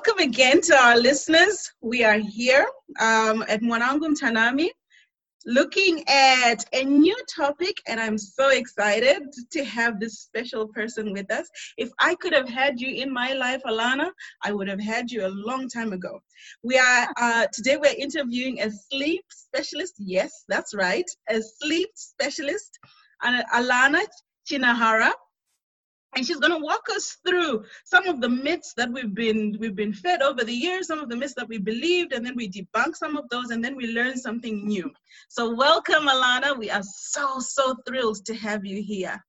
welcome again to our listeners. We are here um, at Mwanangu Tanami looking at a new topic, and I'm so excited to have this special person with us. If I could have had you in my life, Alana, I would have had you a long time ago. We are uh, today we're interviewing a sleep specialist. Yes, that's right, a sleep specialist, Alana Chinahara and she's going to walk us through some of the myths that we've been we've been fed over the years some of the myths that we believed and then we debunk some of those and then we learn something new so welcome alana we are so so thrilled to have you here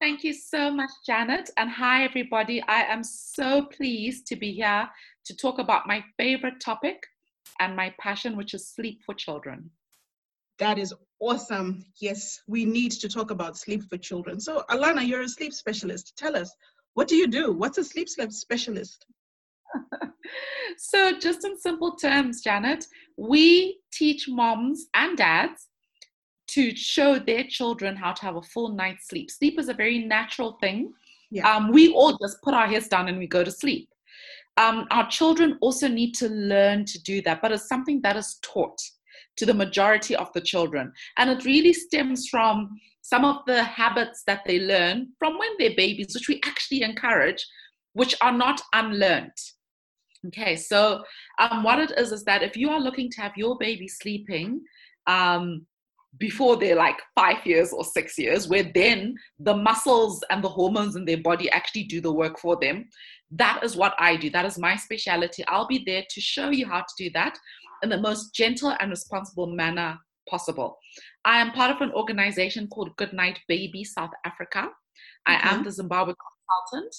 Thank you so much, Janet. And hi, everybody. I am so pleased to be here to talk about my favorite topic and my passion, which is sleep for children. That is awesome. Yes, we need to talk about sleep for children. So, Alana, you're a sleep specialist. Tell us, what do you do? What's a sleep specialist? so, just in simple terms, Janet, we teach moms and dads to show their children how to have a full night's sleep. Sleep is a very natural thing. Yeah. Um, we all just put our heads down and we go to sleep. Um, our children also need to learn to do that, but it's something that is taught to the majority of the children. And it really stems from some of the habits that they learn from when they're babies, which we actually encourage, which are not unlearned. Okay, so um, what it is is that if you are looking to have your baby sleeping um, before they're like five years or six years, where then the muscles and the hormones in their body actually do the work for them, that is what I do. That is my specialty. I'll be there to show you how to do that in the most gentle and responsible manner possible. I am part of an organization called Goodnight Baby South Africa. I am mm-hmm. the Zimbabwe consultant,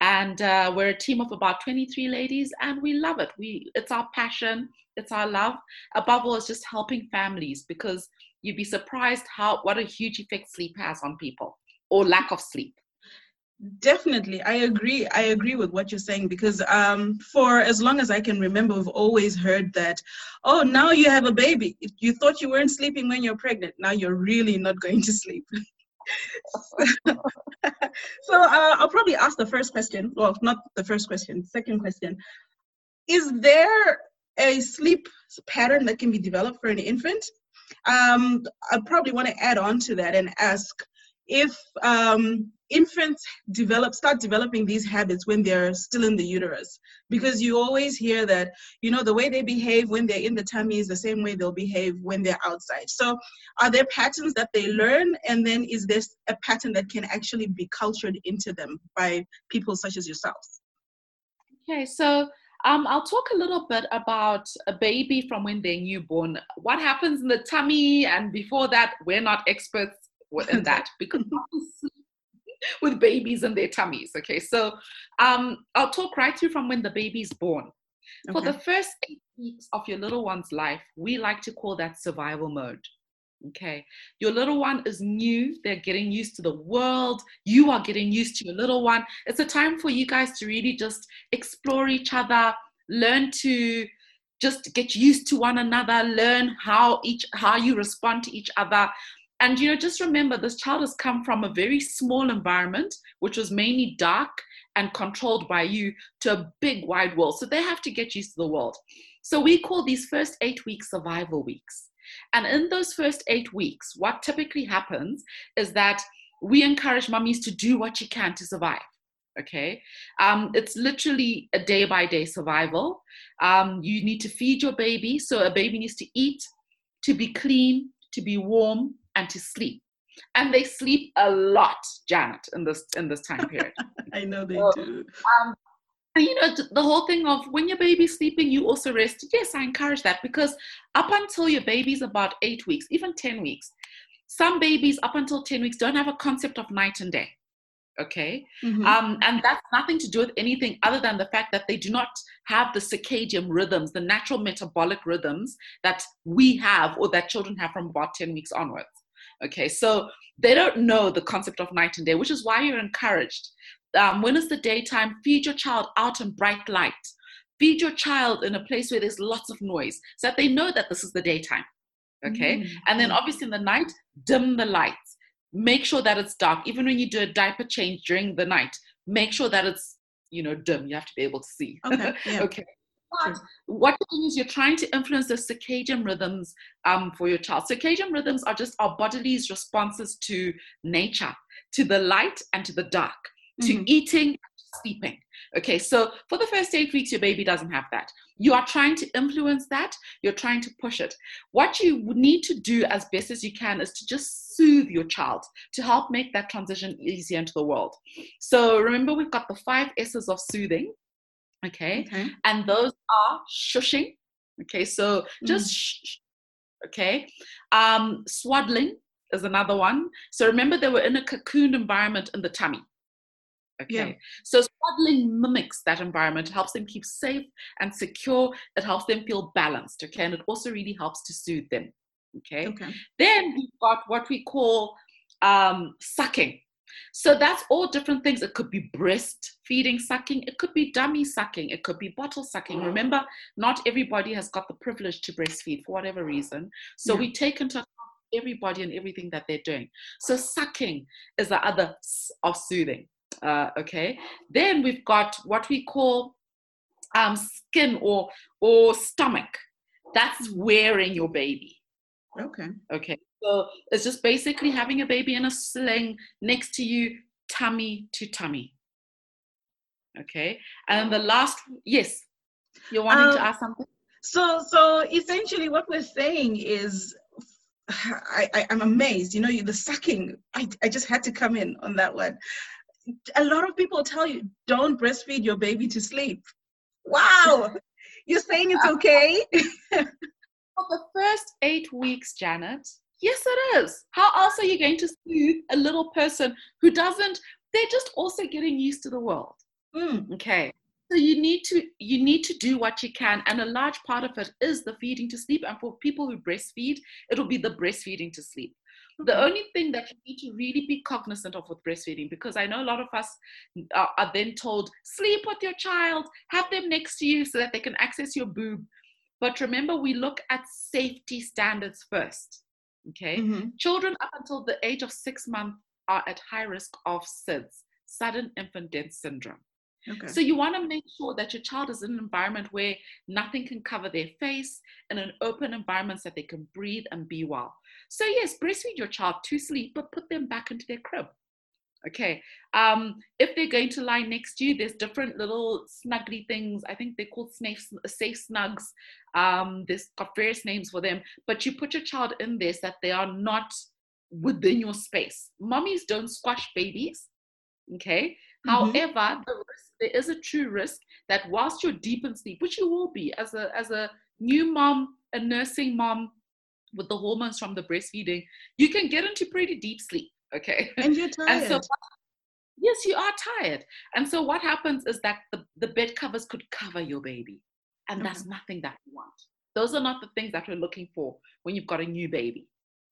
and uh, we're a team of about 23 ladies, and we love it. We it's our passion, it's our love. Above all, it's just helping families because you'd be surprised how what a huge effect sleep has on people or lack of sleep definitely i agree i agree with what you're saying because um, for as long as i can remember we've always heard that oh now you have a baby. You thought you weren't sleeping when you're pregnant now you're really not going to sleep. So uh, i'll probably ask the first question. Well not the first question second question. Is there a sleep pattern that can be developed for an infant? Um, i probably want to add on to that and ask if um, infants develop start developing these habits when they're still in the uterus. Because you always hear that you know the way they behave when they're in the tummy is the same way they'll behave when they're outside. So are there patterns that they learn? And then is this a pattern that can actually be cultured into them by people such as yourselves? Okay so um, I'll talk a little bit about a baby from when they're newborn. What happens in the tummy, and before that, we're not experts in that because with babies in their tummies. Okay, so um, I'll talk right through from when the baby's born. Okay. For the first eight weeks of your little one's life, we like to call that survival mode. Okay, your little one is new, they're getting used to the world, you are getting used to your little one. It's a time for you guys to really just explore each other, learn to just get used to one another learn how each how you respond to each other and you know just remember this child has come from a very small environment which was mainly dark and controlled by you to a big wide world. So they have to get used to the world. So we call these first eight weeks survival weeks. And in those first eight weeks what typically happens is that we encourage mummies to do what you can to survive okay? Um, it's literally a day by day survival. Um, you need to feed your baby. So a baby needs to eat to be clean to be warm and to sleep. And they sleep a lot, Janet, in this in this time period. I know they so, do. Um, you know the whole thing of when your baby's sleeping you also rest yes i encourage that because up until your baby's about eight weeks even 10 weeks some babies up until 10 weeks don't have a concept of night and day okay mm-hmm. um, and that's nothing to do with anything other than the fact that they do not have the circadian rhythms the natural metabolic rhythms that we have or that children have from about 10 weeks onwards okay so they don't know the concept of night and day which is why you're encouraged um, when is the daytime feed your child out in bright light feed your child in a place where there's lots of noise so that they know that this is the daytime okay mm-hmm. and then obviously in the night dim the lights make sure that it's dark even when you do a diaper change during the night make sure that it's you know, dim. You have to be able to see. Okay. Yeah. okay. But what you're doing is you're trying to influence the circadian rhythms um, for your child. Circadian rhythms are just our body's responses to nature, to the light and to the dark, to mm-hmm. eating sleeping. Okay, so for the first eight weeks, your baby doesn't have that. You are trying to influence that, you're trying to push it. What you need to do as best as you can is to just soothe your child to help make that transition easier into the world. So remember, we've got the five S's of soothing Okay. okay. And those are shushing. Okay. So just mm. shh. Okay. Um, swaddling is another one. So remember, they were in a cocoon environment in the tummy. Okay. Yeah. So swaddling mimics that environment, helps them keep safe and secure. It helps them feel balanced. Okay. And it also really helps to soothe them. Okay. okay. Then we've got what we call um, sucking. So that's all different things. It could be breastfeeding sucking, it could be dummy sucking, it could be bottle sucking. Remember, not everybody has got the privilege to breastfeed for whatever reason. So yeah. we take into account everybody and everything that they're doing. So sucking is the other of soothing. Uh, okay. Then we've got what we call um, skin or or stomach. That's wearing your baby. Okay. Okay. So it's just basically having a baby in a sling next to you, tummy to tummy. Okay. And the last, yes, you're wanting um, to ask something? So, so essentially, what we're saying is, I, I, am amazed. You know, the sucking. I, I just had to come in on that one. A lot of people tell you don't breastfeed your baby to sleep. Wow, you're saying it's okay? For the first eight weeks, Janet, Yes, it is. How else are you going to soothe a little person who doesn't? They're just also getting used to the world. Mm. Okay. So you need to you need to do what you can, and a large part of it is the feeding to sleep. And for people who breastfeed, it'll be the breastfeeding to sleep. The only thing that you need to really be cognizant of with breastfeeding, because I know a lot of us are, are, then told, sleep with your child, have them next to you so that they can access your boob. But remember, we look at safety standards first. Okay. Mm-hmm. Children up until the age of six months are at high risk of SIDS, sudden infant death syndrome. Okay. So you want to make sure that your child is in an environment where nothing can cover their face, in an open environment so that they can breathe and be well. So yes, breastfeed your child to sleep, but put them back into their crib. Okay. Um, if they're going to lie next to you, there's different little snuggly things. I think they're called safe, safe snugs. Um, there's got various names for them, but you put your child in there so that they are not within your space. Mummies don't squash babies. Okay. Mm-hmm. However, the risk, there is a true risk that whilst you're deep in sleep, which you will be as a as a new mom, a nursing mom with the hormones from the breastfeeding, you can get into pretty deep sleep. Okay. And you're tired. And so, yes, you are tired. And so what happens is that the, the bed covers could cover your baby. And that's mm-hmm. nothing that we want. Those are not the things that we're looking for when you've got a new baby.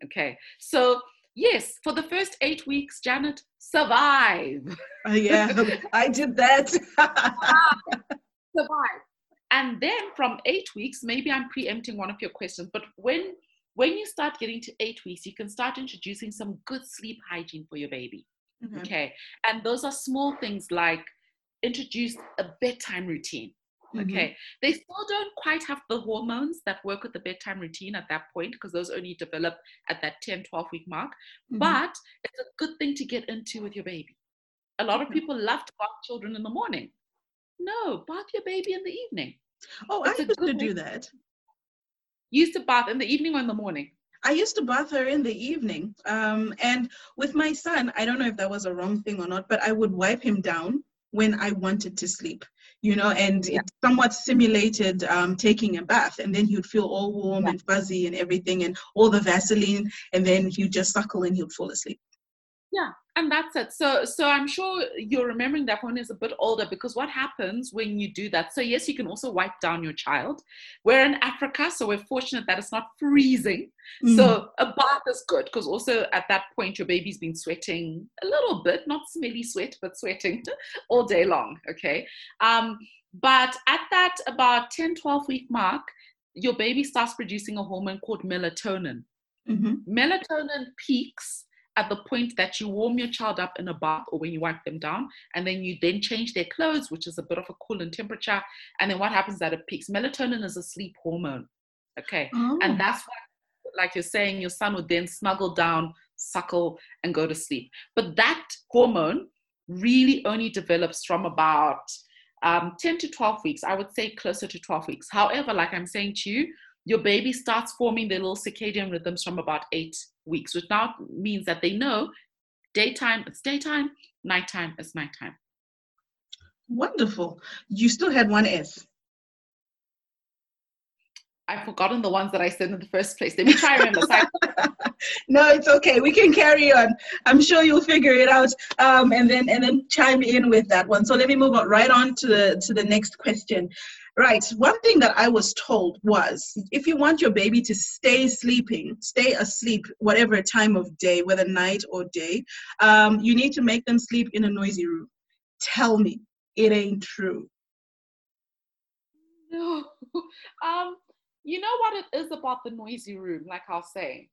Okay. So yes, for the first eight weeks, Janet, survive. Uh, yeah, I did that. survive. And then from eight weeks, maybe I'm preempting one of your questions, but when when you start getting to eight weeks, you can start introducing some good sleep hygiene for your baby. Mm-hmm. Okay. And those are small things like introduce a bedtime routine. Mm-hmm. Okay. They still don't quite have the hormones that work with the bedtime routine at that point because those only develop at that 10, 12 week mark. Mm-hmm. But it's a good thing to get into with your baby. A lot of people love to bath children in the morning. No, bath your baby in the evening. Oh, it's I used to do that used to bath in the evening or in the morning? I used to bath her in the evening. Um, and with my son, I don't know if that was a wrong thing or not, but I would wipe him down when I wanted to sleep, you know, and yeah. it somewhat simulated um, taking a bath. And then he'd feel all warm yeah. and fuzzy and everything, and all the Vaseline, and then he'd just suckle and he'd fall asleep. Yeah, and that's it. So so i'm sure you're remembering that one is a bit older because what happens when you do that so yes you can also wipe down your child. We're in africa so we're fortunate that it's not freezing. Mm. so a bath is good because also at that point your baby's been sweating a little bit not smelly sweat but sweating all day long okay? Um, but at that about 10 12 week mark your baby starts producing a hormone called melatonin. Mm-hmm. melatonin peaks at the point that you warm your child up in a bath or when you wipe them down, and then you then change their clothes, which is a bit of a cool in temperature. And then what happens is that it peaks. Melatonin is a sleep hormone. Okay. Oh. And that's why, like you're saying, your son would then snuggle down, suckle, and go to sleep. But that hormone really only develops from about um, 10 to 12 weeks. I would say closer to 12 weeks. However, like I'm saying to you, your baby starts forming their little circadian rhythms from about eight weeks, which now means that they know daytime it's daytime, nighttime is nighttime. Wonderful. You still had one S. I've forgotten the ones that I said in the first place. Let me try remember. no, it's okay. We can carry on. I'm sure you'll figure it out, um, and then and then chime in with that one. So let me move on right on to the to the next question. Right. One thing that I was told was if you want your baby to stay sleeping, stay asleep, whatever time of day, whether night or day, um, you need to make them sleep in a noisy room. Tell me, it ain't true. No. Um, you know what it is about the noisy room, like I'll say?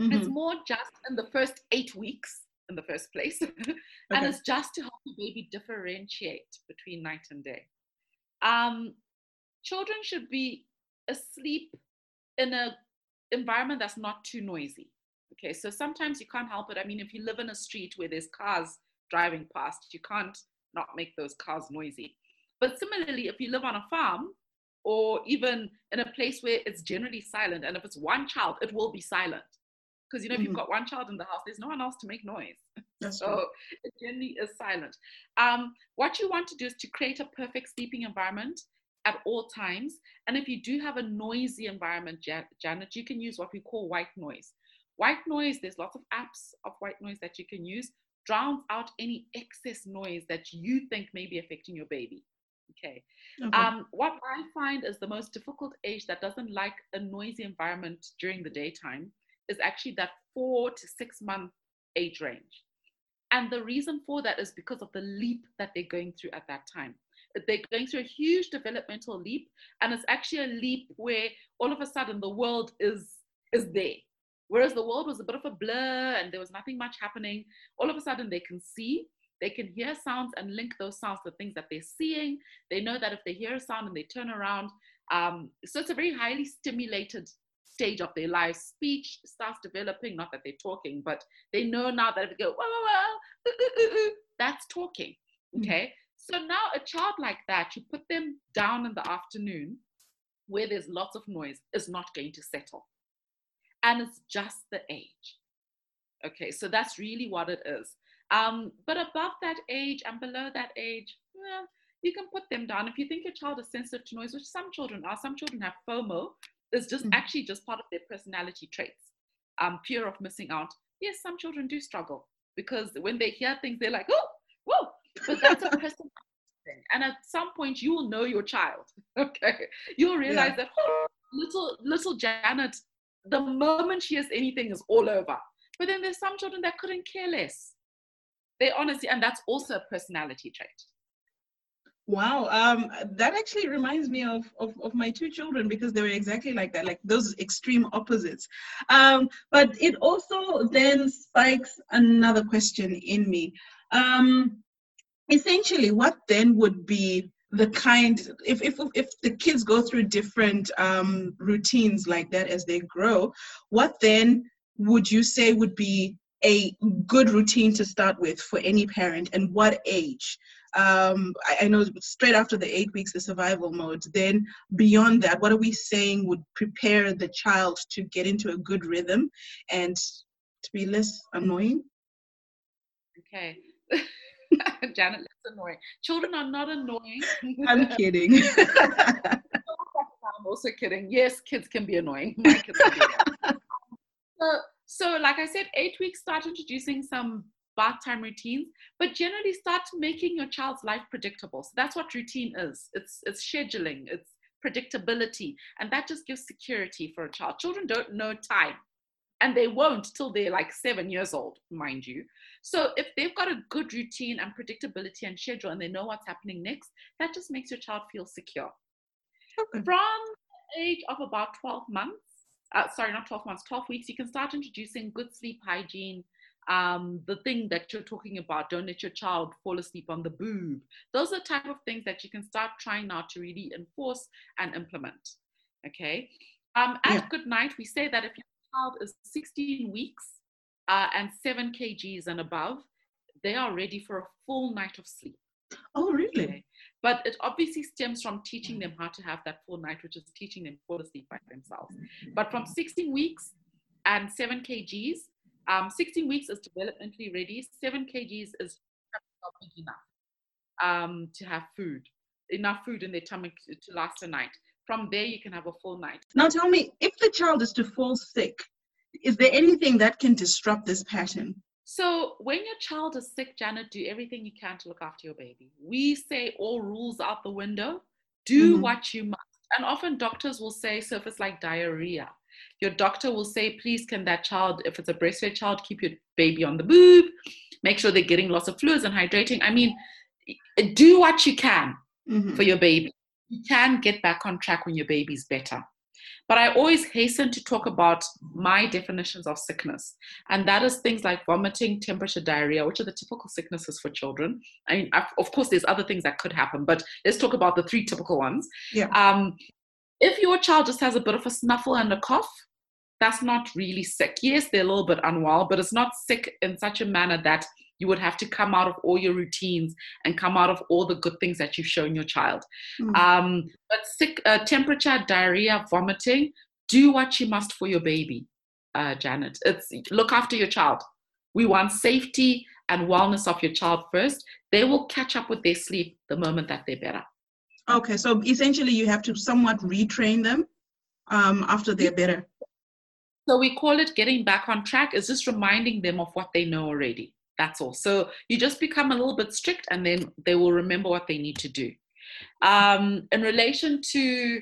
Mm-hmm. It's more just in the first eight weeks in the first place. and okay. it's just to help the baby differentiate between night and day. Um, children should be asleep in an environment that's not too noisy. Okay, so sometimes you can't help it. I mean, if you live in a street where there's cars driving past, you can't not make those cars noisy. But similarly, if you live on a farm or even in a place where it's generally silent, and if it's one child, it will be silent. Because you know, mm-hmm. if you've mm-hmm. got one child in the house, there's no one else to make noise. That's so true. it generally is silent. Um, what you want to do is to create a perfect sleeping environment at all times. And if you do have a noisy environment, Janet, you can use what we call white noise. White noise, there's lots of apps of white noise that you can use, drowns out any excess noise that you think may be affecting your baby. Okay. okay. Um, what I find is the most difficult age that doesn't like a noisy environment during the daytime is actually that four to six month age range. And the reason for that is because of the leap that they're going through at that time they're going through a huge developmental leap and it's actually a leap where all of a sudden the world is is there. Whereas the world was a bit of a blur and there was nothing much happening all of a sudden they can see they can hear sounds and link those sounds to things that they're seeing. They know that if they hear a sound and they turn around um, so it's a very highly stimulated stage of their life speech starts developing not that they're talking but they know now that if they go whoa, whoa, whoa, that's talking mm. okay so now a child like that, you put them down in the afternoon where there's lots of noise, is not going to settle. And it's just the age. Okay, so that's really what it is. Um, but above that age and below that age, well, you can put them down. If you think your child is sensitive to noise, which some children are, some children have FOMO, it's just mm-hmm. actually just part of their personality traits. Um, fear of missing out. Yes, some children do struggle because when they hear things, they're like, oh, but that's a person thing. And at some point, you will know your child. Okay, you'll realize yeah. that oh, little little Janet, the moment she has anything, is all over. But then there's some children that couldn't care less. They honestly, and that's also a personality trait. Wow, um, that actually reminds me of, of, of my two children because they were exactly like that, like those extreme opposites. Um, but it also then spikes another question in me. Um, essentially what then would be the kind if if if the kids go through different um, routines like that as they grow what then would you say would be a good routine to start with for any parent and what age? Um, I, I, know straight after the eight weeks the survival mode then beyond that what are we saying would prepare the child to get into a good rhythm and to be less annoying? Okay Janet looks annoying. Children are not annoying. I'm kidding. I'm also kidding. Yes, kids can be annoying. My kids can be annoying. Um, so, so, like I said, eight weeks start introducing some bath time routines, but generally start making your child's life predictable. So that's what routine is. It's it's scheduling. It's predictability, and that just gives security for a child. Children don't know time and they won't till they're like seven years old, mind you. So if they've got a good routine and predictability and schedule and they know what's happening next, that just makes your child feel secure. Okay. From the age of about 12 months, uh, sorry, not 12 months, 12 weeks, you can start introducing good sleep hygiene, um, the thing that you're talking about, don't let your child fall asleep on the boob. Those are the type of things that you can start trying now to really enforce and implement. Okay. Um, at yeah. good night, we say that if your child is 16 weeks uh, and seven kgs and above, they are ready for a full night of sleep. Oh, really? Okay. But it obviously stems from teaching them how to have that full night, which is teaching them fall asleep by themselves. But from 16 weeks and 7 kgs, um, 16 weeks is developmentally ready, 7 kgs is enough um, to have food, enough food in their tummy to last a night. From there, you can have a full night. Now, tell me, if the child is to fall sick, is there anything that can disrupt this pattern? So, when your child is sick, Janet, do everything you can to look after your baby. We say all rules out the window. Do mm-hmm. what you must. And often doctors will say, so if it's like diarrhea, your doctor will say, please, can that child, if it's a breastfed child, keep your baby on the boob, make sure they're getting lots of fluids and hydrating. I mean, do what you can mm-hmm. for your baby. You can get back on track when your baby's better. But I always hasten to talk about my definitions of sickness. And that is things like vomiting, temperature, diarrhea, which are the typical sicknesses for children. I mean, of course, there's other things that could happen, but let's talk about the three typical ones. Yeah. Um, if your child just has a bit of a snuffle and a cough, that's not really sick. Yes, they're a little bit unwell, but it's not sick in such a manner that you would have to come out of all your routines and come out of all the good things that you've shown your child. Mm. Um, but sick, uh, temperature, diarrhea, vomiting, do what you must for your baby, uh, Janet. It's look after your child. We want safety and wellness of your child first. They will catch up with their sleep the moment that they're better. Okay, so essentially you have to somewhat retrain them um, after they're better. So we call it getting back on track, is just reminding them of what they know already. That's all. So you just become a little bit strict and then they will remember what they need to do. Um, in relation to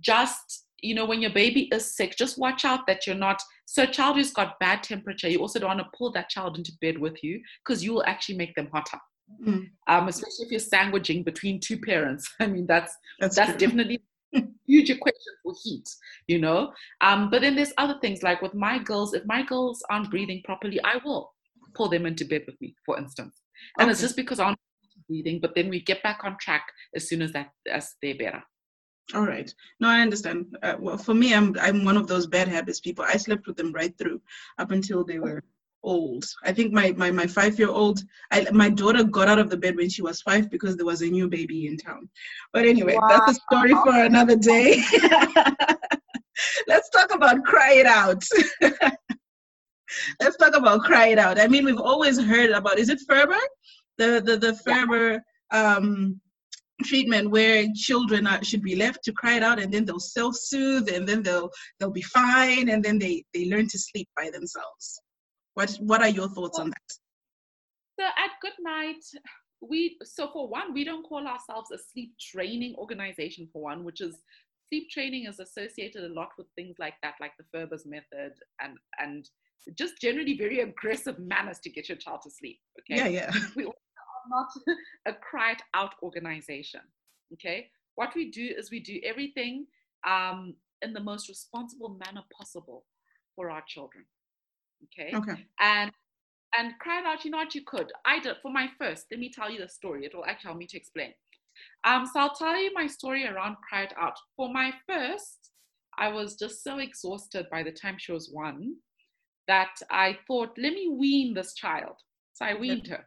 just, you know, when your baby is sick, just watch out that you're not. So, a child who's got bad temperature, you also don't want to pull that child into bed with you because you will actually make them hotter. Mm. Um, especially if you're sandwiching between two parents. I mean, that's that's, that's definitely huge equation for heat, you know. Um, but then there's other things like with my girls, if my girls aren't breathing properly, I will pull them into bed with me, for instance. And okay. it's just because I'm breathing, but then we get back on track as soon as that as they're better. All right. No, I understand. Uh, well, for me, I'm I'm one of those bad habits people. I slept with them right through up until they were old. I think my my, my five year old, I, my daughter got out of the bed when she was five because there was a new baby in town. But anyway, wow. that's a story for another day. Let's talk about cry it out. Let's talk about cry it out. I mean, we've always heard about is it Ferber? The the the Ferber um treatment where children are, should be left to cry it out and then they'll self-soothe and then they'll they'll be fine and then they they learn to sleep by themselves what what are your thoughts on that so at good night we so for one we don't call ourselves a sleep training organization for one which is sleep training is associated a lot with things like that like the Ferber's method and and just generally very aggressive manners to get your child to sleep. Okay. Yeah, yeah. We are not a cry it out organization. Okay. What we do is we do everything um, in the most responsible manner possible for our children. Okay. Okay. And and cry out, you know what you could. I did for my first, let me tell you the story. It will actually help me to explain. Um, so I'll tell you my story around cry it out. For my first, I was just so exhausted by the time she was one that I thought, let me wean this child. So I weaned her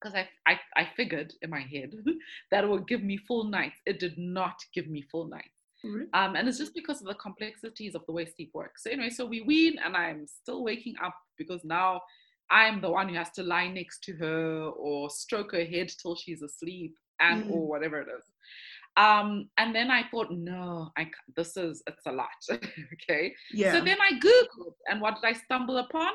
because I, I, I figured in my head that it would give me full nights. It did not give me full nights. Mm-hmm. Um, and it's just because of the complexities of the way sleep works. So anyway, so we wean and I'm still waking up because now I'm the one who has to lie next to her or stroke her head till she's asleep and mm-hmm. or whatever it is. Um, and then I thought, no, I this is it's a lot. okay. Yeah. So then I googled, and what did I stumble upon?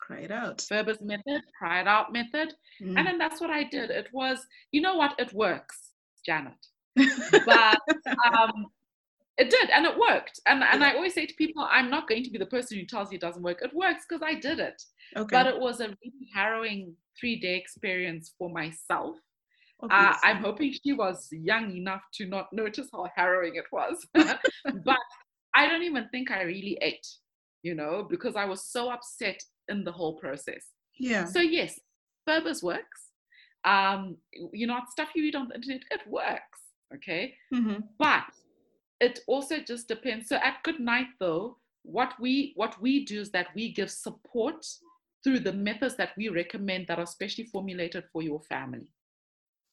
Cry it out. Ferber's method, cry it out method, mm. and then that's what I did. It was, you know what, it works, Janet. but um, it did, and it worked. And and yeah. I always say to people, I'm not going to be the person who tells you it doesn't work. It works because I did it. Okay. But it was a really harrowing three day experience for myself uh, I'm hoping she was young enough to not notice how harrowing it was. but I don't even think I really ate, you know, because I was so upset in the whole process. Yeah. So yes, Ferber's works. Um, you know, stuff you read on the internet, it works. Okay. Mm-hmm. But it also just depends. So at Good Night though, what we what we do is that we give support through the methods that we recommend that are specially formulated for your family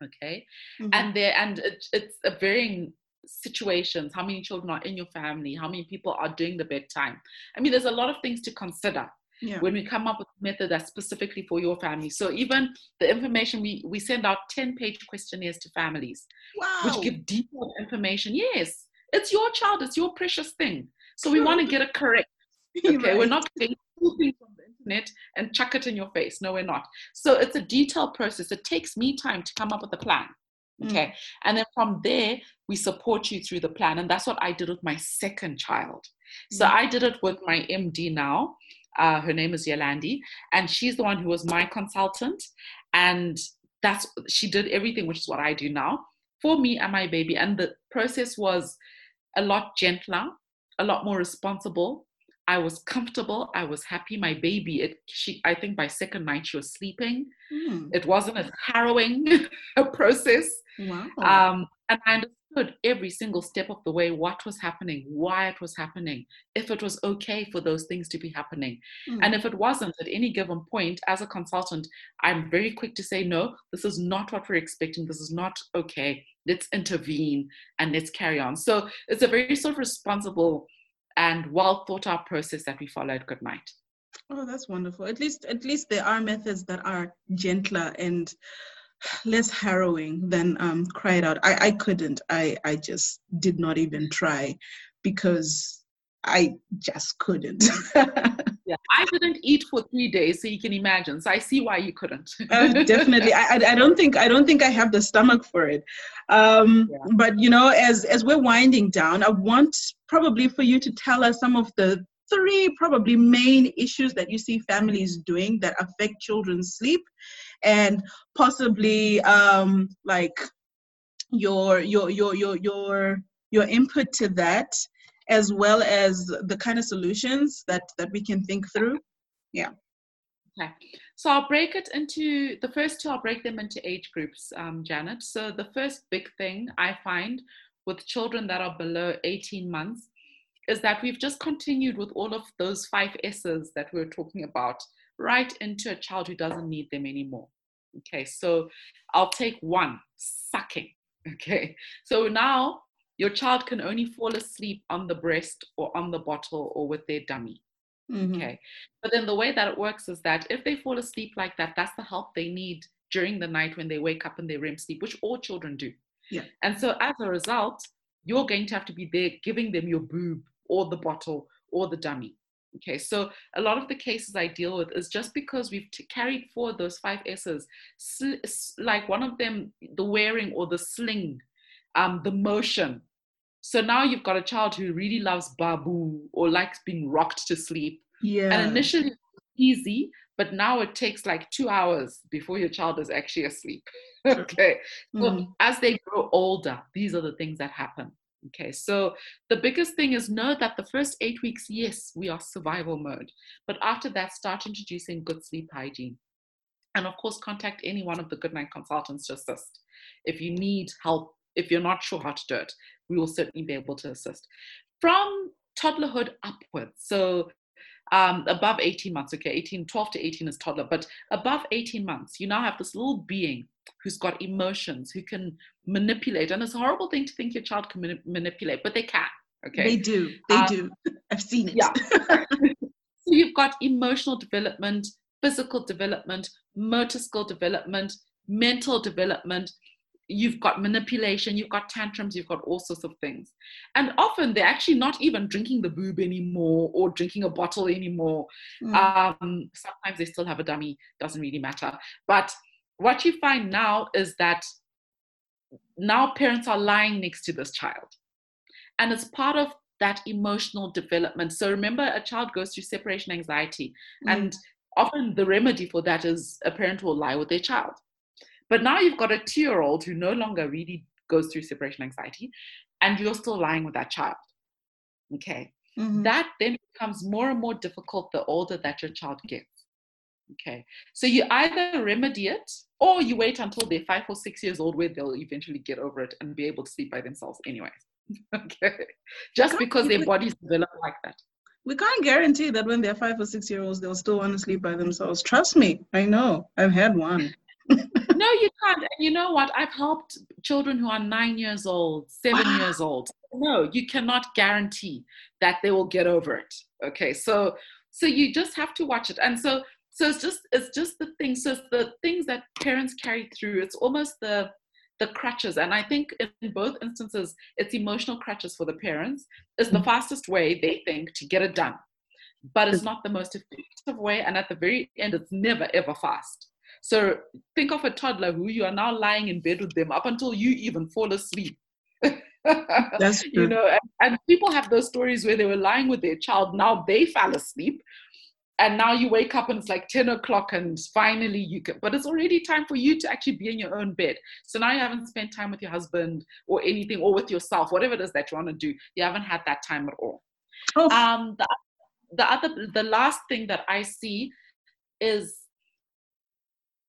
okay Mhm. and there and it, it's a varying situations how many children are in your family how many people are doing the bedtime i mean there's a lot of things to consider yeah. when we come up with a method that's specifically for your family so even the information we we send out 10 page questionnaires to families wow. which give detailed information yes it's your child it's your precious thing so we want to get it correct Okay, we're Right. not taking things the and chuck it in your face. No, we're not. So it's a detailed process. It takes me time to come up with a plan. Mm. Okay. And then from there, we support you through the plan. And that's what I did with my second child. So Mm. I did it with my MD now. Uh, her name is Yolandi, and she's the one who was my consultant. And that's she did everything, which is what I do now for me and my baby. And the process was a lot gentler, a lot more responsible. I was comfortable. I was happy. My baby, it she I think by second night she was sleeping. Mm. It wasn't as harrowing a process. Wow. Um, and I understood every single step of the way what was happening, why it was happening, if it was okay for those things to be happening. Mm. And if it wasn't at any given point, as a consultant, I'm very quick to say, no, this is not what we're expecting. This is not okay. Let's intervene and let's carry on. So it's a very sort of responsible and well thought out process that we follow at Good Night. Oh, that's wonderful. At least, at least there are methods that are gentler and less harrowing than um, it out. I, I couldn't. I, I just did not even try because I just couldn't. Yeah, I didn't eat for three days, so you can imagine. So I see why you couldn't. Uh, definitely I, I I don't think i don't think i have the stomach for it um Yeah. but you know as as we're winding down i want probably for you to tell us some of the three probably main issues that you see families doing that affect children's sleep and possibly um like your your your your your your input to that as well as the kind of solutions that that we can think through Yeah. Okay, so I'll break it into the first two, I'll break them into age groups, um, Janet. So the first big thing I find with children that are below 18 months is that we've just continued with all of those five S's that we were talking about right into a child who doesn't need them anymore. Okay, so I'll take one sucking. Okay, so now your child can only fall asleep on the breast or on the bottle or with their dummy. Mhm. Okay. But then the way that it works is that if they fall asleep like that, that's the help they need during the night when they wake up in their REM sleep, which all children do. Yeah. And so as a result, you're going to have to be there giving them your boob or the bottle or the dummy. Okay. So a lot of the cases I deal with is just because we've t- carried forward those five S's, sl- like one of them, the wearing or the sling, um, the motion. So now you've got a child who really loves babu or likes being rocked to sleep. yeah And initially it easy, but now it takes like two hours before your child is actually asleep. okay. So Mhm. as they grow older, these are the things that happen. Okay. So the biggest thing is know that the first eight weeks, yes, we are survival mode. But after that, start introducing good sleep hygiene. And of course, contact any one of the Good Night consultants to assist. If you need help, if you're not sure how to do it, we will certainly be able to assist. From toddlerhood upwards, so um, above 18 months, okay, 18, 12 to 18 is toddler, but above 18 months, you now have this little being who's got emotions, who can manipulate. And it's a horrible thing to think your child can mani- manipulate, but they can, okay? They do. They Um, do. I've seen it. yeah. so you've got emotional development, physical development, motor skill development, mental development. You've got manipulation, you've got tantrums, you've got all sorts of things. And often they're actually not even drinking the boob anymore or drinking a bottle anymore. Mm. Um, sometimes they still have a dummy, doesn't really matter. But what you find now is that now parents are lying next to this child. And it's part of that emotional development. So remember, a child goes through separation anxiety, Mm. and often the remedy for that is a parent will lie with their child. But now you've got a two year old who no longer really goes through separation anxiety, and you're still lying with that child. Okay. Mhm. That then becomes more and more difficult the older that your child gets. Okay. So you either remedy it or you wait until they're five or six years old where they'll eventually get over it and be able to sleep by themselves anyway. okay. Just because their bodies develop like that. We can't guarantee that when they're five or six years olds, they'll still want to sleep by themselves. Trust me, I know. I've had one. No, you can't. And you know what? I've helped children who are nine years old, seven wow. years old. No, you cannot guarantee that they will get over it. Okay. So so you just have to watch it. And so so it's just it's just the things so the things that parents carry through it's almost the the crutches and i think in both instances it's emotional crutches for the parents is the mm. fastest way they think to get it done but it's not the most effective way and at the very end it's never ever fast so think of a toddler who you are now lying in bed with them up until you even fall asleep That's true. you know and, and people have those stories where they were lying with their child now they fell asleep and now you wake up and it's like 10 o'clock and finally you can but it's already time for you to actually be in your own bed so now you haven't spent time with your husband or anything or with yourself whatever it is that you want to do you haven't had that time at all oh. um the, the other the last thing that i see is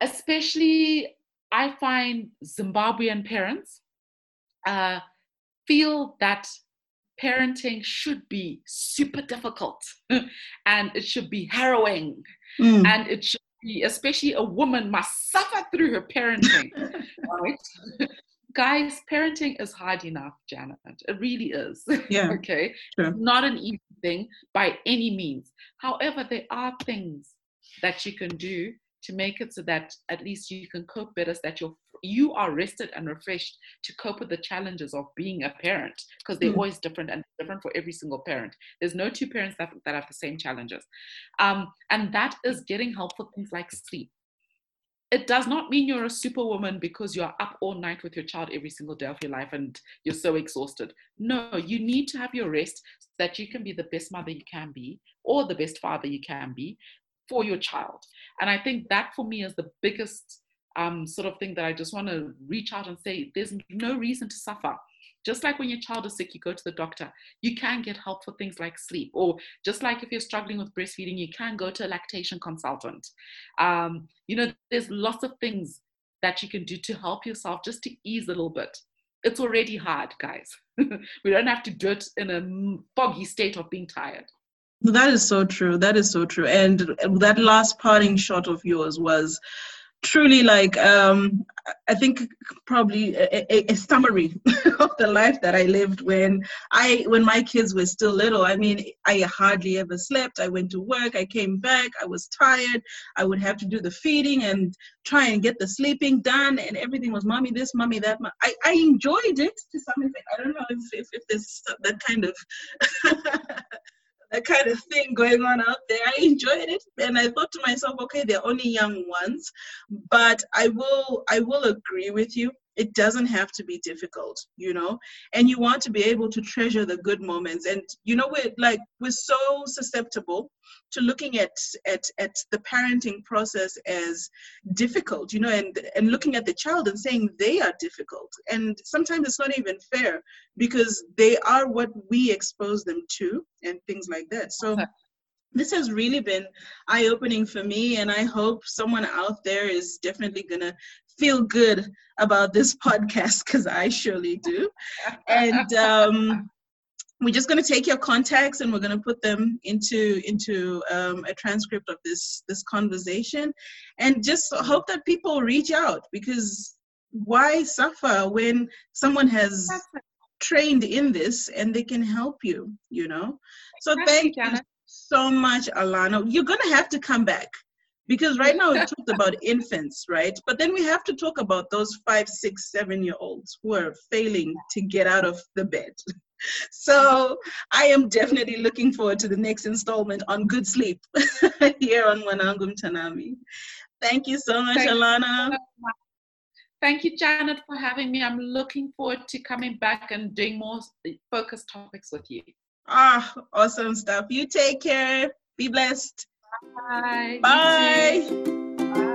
especially i find zimbabwean parents uh, feel that parenting should be super difficult and it should be harrowing. Mm. and it should be especially a woman must suffer through her parenting right? Guys parenting is hard enough janet. It really is. Yeah. Okay? Sure. not an easy thing by any means. However there are things that you can do to make it so that at least you can cope better so that you're you are rested and refreshed to cope with the challenges of being a parent because they're mm. always different and different for every single parent. There's no two parents that, that have the same challenges. Um, and that is getting help for things like sleep. It does not mean you're a superwoman because you're up all night with your child every single day of your life and you're so exhausted. No, you need to have your rest so that you can be the best mother you can be or the best father you can be for your child. And I think that for me is the biggest um, sort of thing that I just want to reach out and say there's no reason to suffer. Just like when your child is sick, you go to the doctor. You can get help for things like sleep, or just like if you're struggling with breastfeeding, you can go to a lactation consultant. Um, you know, there's lots of things that you can do to help yourself just to ease a little bit. It's already hard, guys. we don't have to do it in a foggy state of being tired. That is so true. That is so true. And that last parting shot of yours was truly like um, I think probably a, a, a, summary of the life that I lived when I when my kids were still little. I mean, I hardly ever slept. I went to work. I came back. I was tired. I would have to do the feeding and try and get the sleeping done, and everything was mommy this, mommy that. I I enjoyed it to some extent. I don't know if if, if there's that kind of that kind of thing going on out there. I enjoyed it, and I thought to myself, okay, they're only young ones, but I will I will agree with you it doesn't have to be difficult you know? And you want to be able to treasure the good moments. And you know we're like we're so susceptible to looking at at at the parenting process as difficult you know and and looking at the child and saying they are difficult. And sometimes it's not even fair because they are what we expose them to and things like that. So okay this has really been eye opening for me, and I hope someone out there is definitely going to feel good about this podcast because I surely do. And um, we're just going to take your contacts and we're going to put them into into um, a transcript of this this conversation, and just hope that people reach out because why suffer when someone has trained in this and they can help you you know? So thank you so much alana. You're gonna have to come back because right now we talked about infants right but then we have to talk about those five six seven year olds who are failing to get out of the bed so i am definitely looking forward to the next installment on good sleep here on Mwanangu Mthanami thank you so much thank alana. Thank you, Janet, for having me. I'm looking forward to coming back and doing more focused topics with you. Ah, awesome stuff. You take care. Be blessed. Bye. Bye. Bye.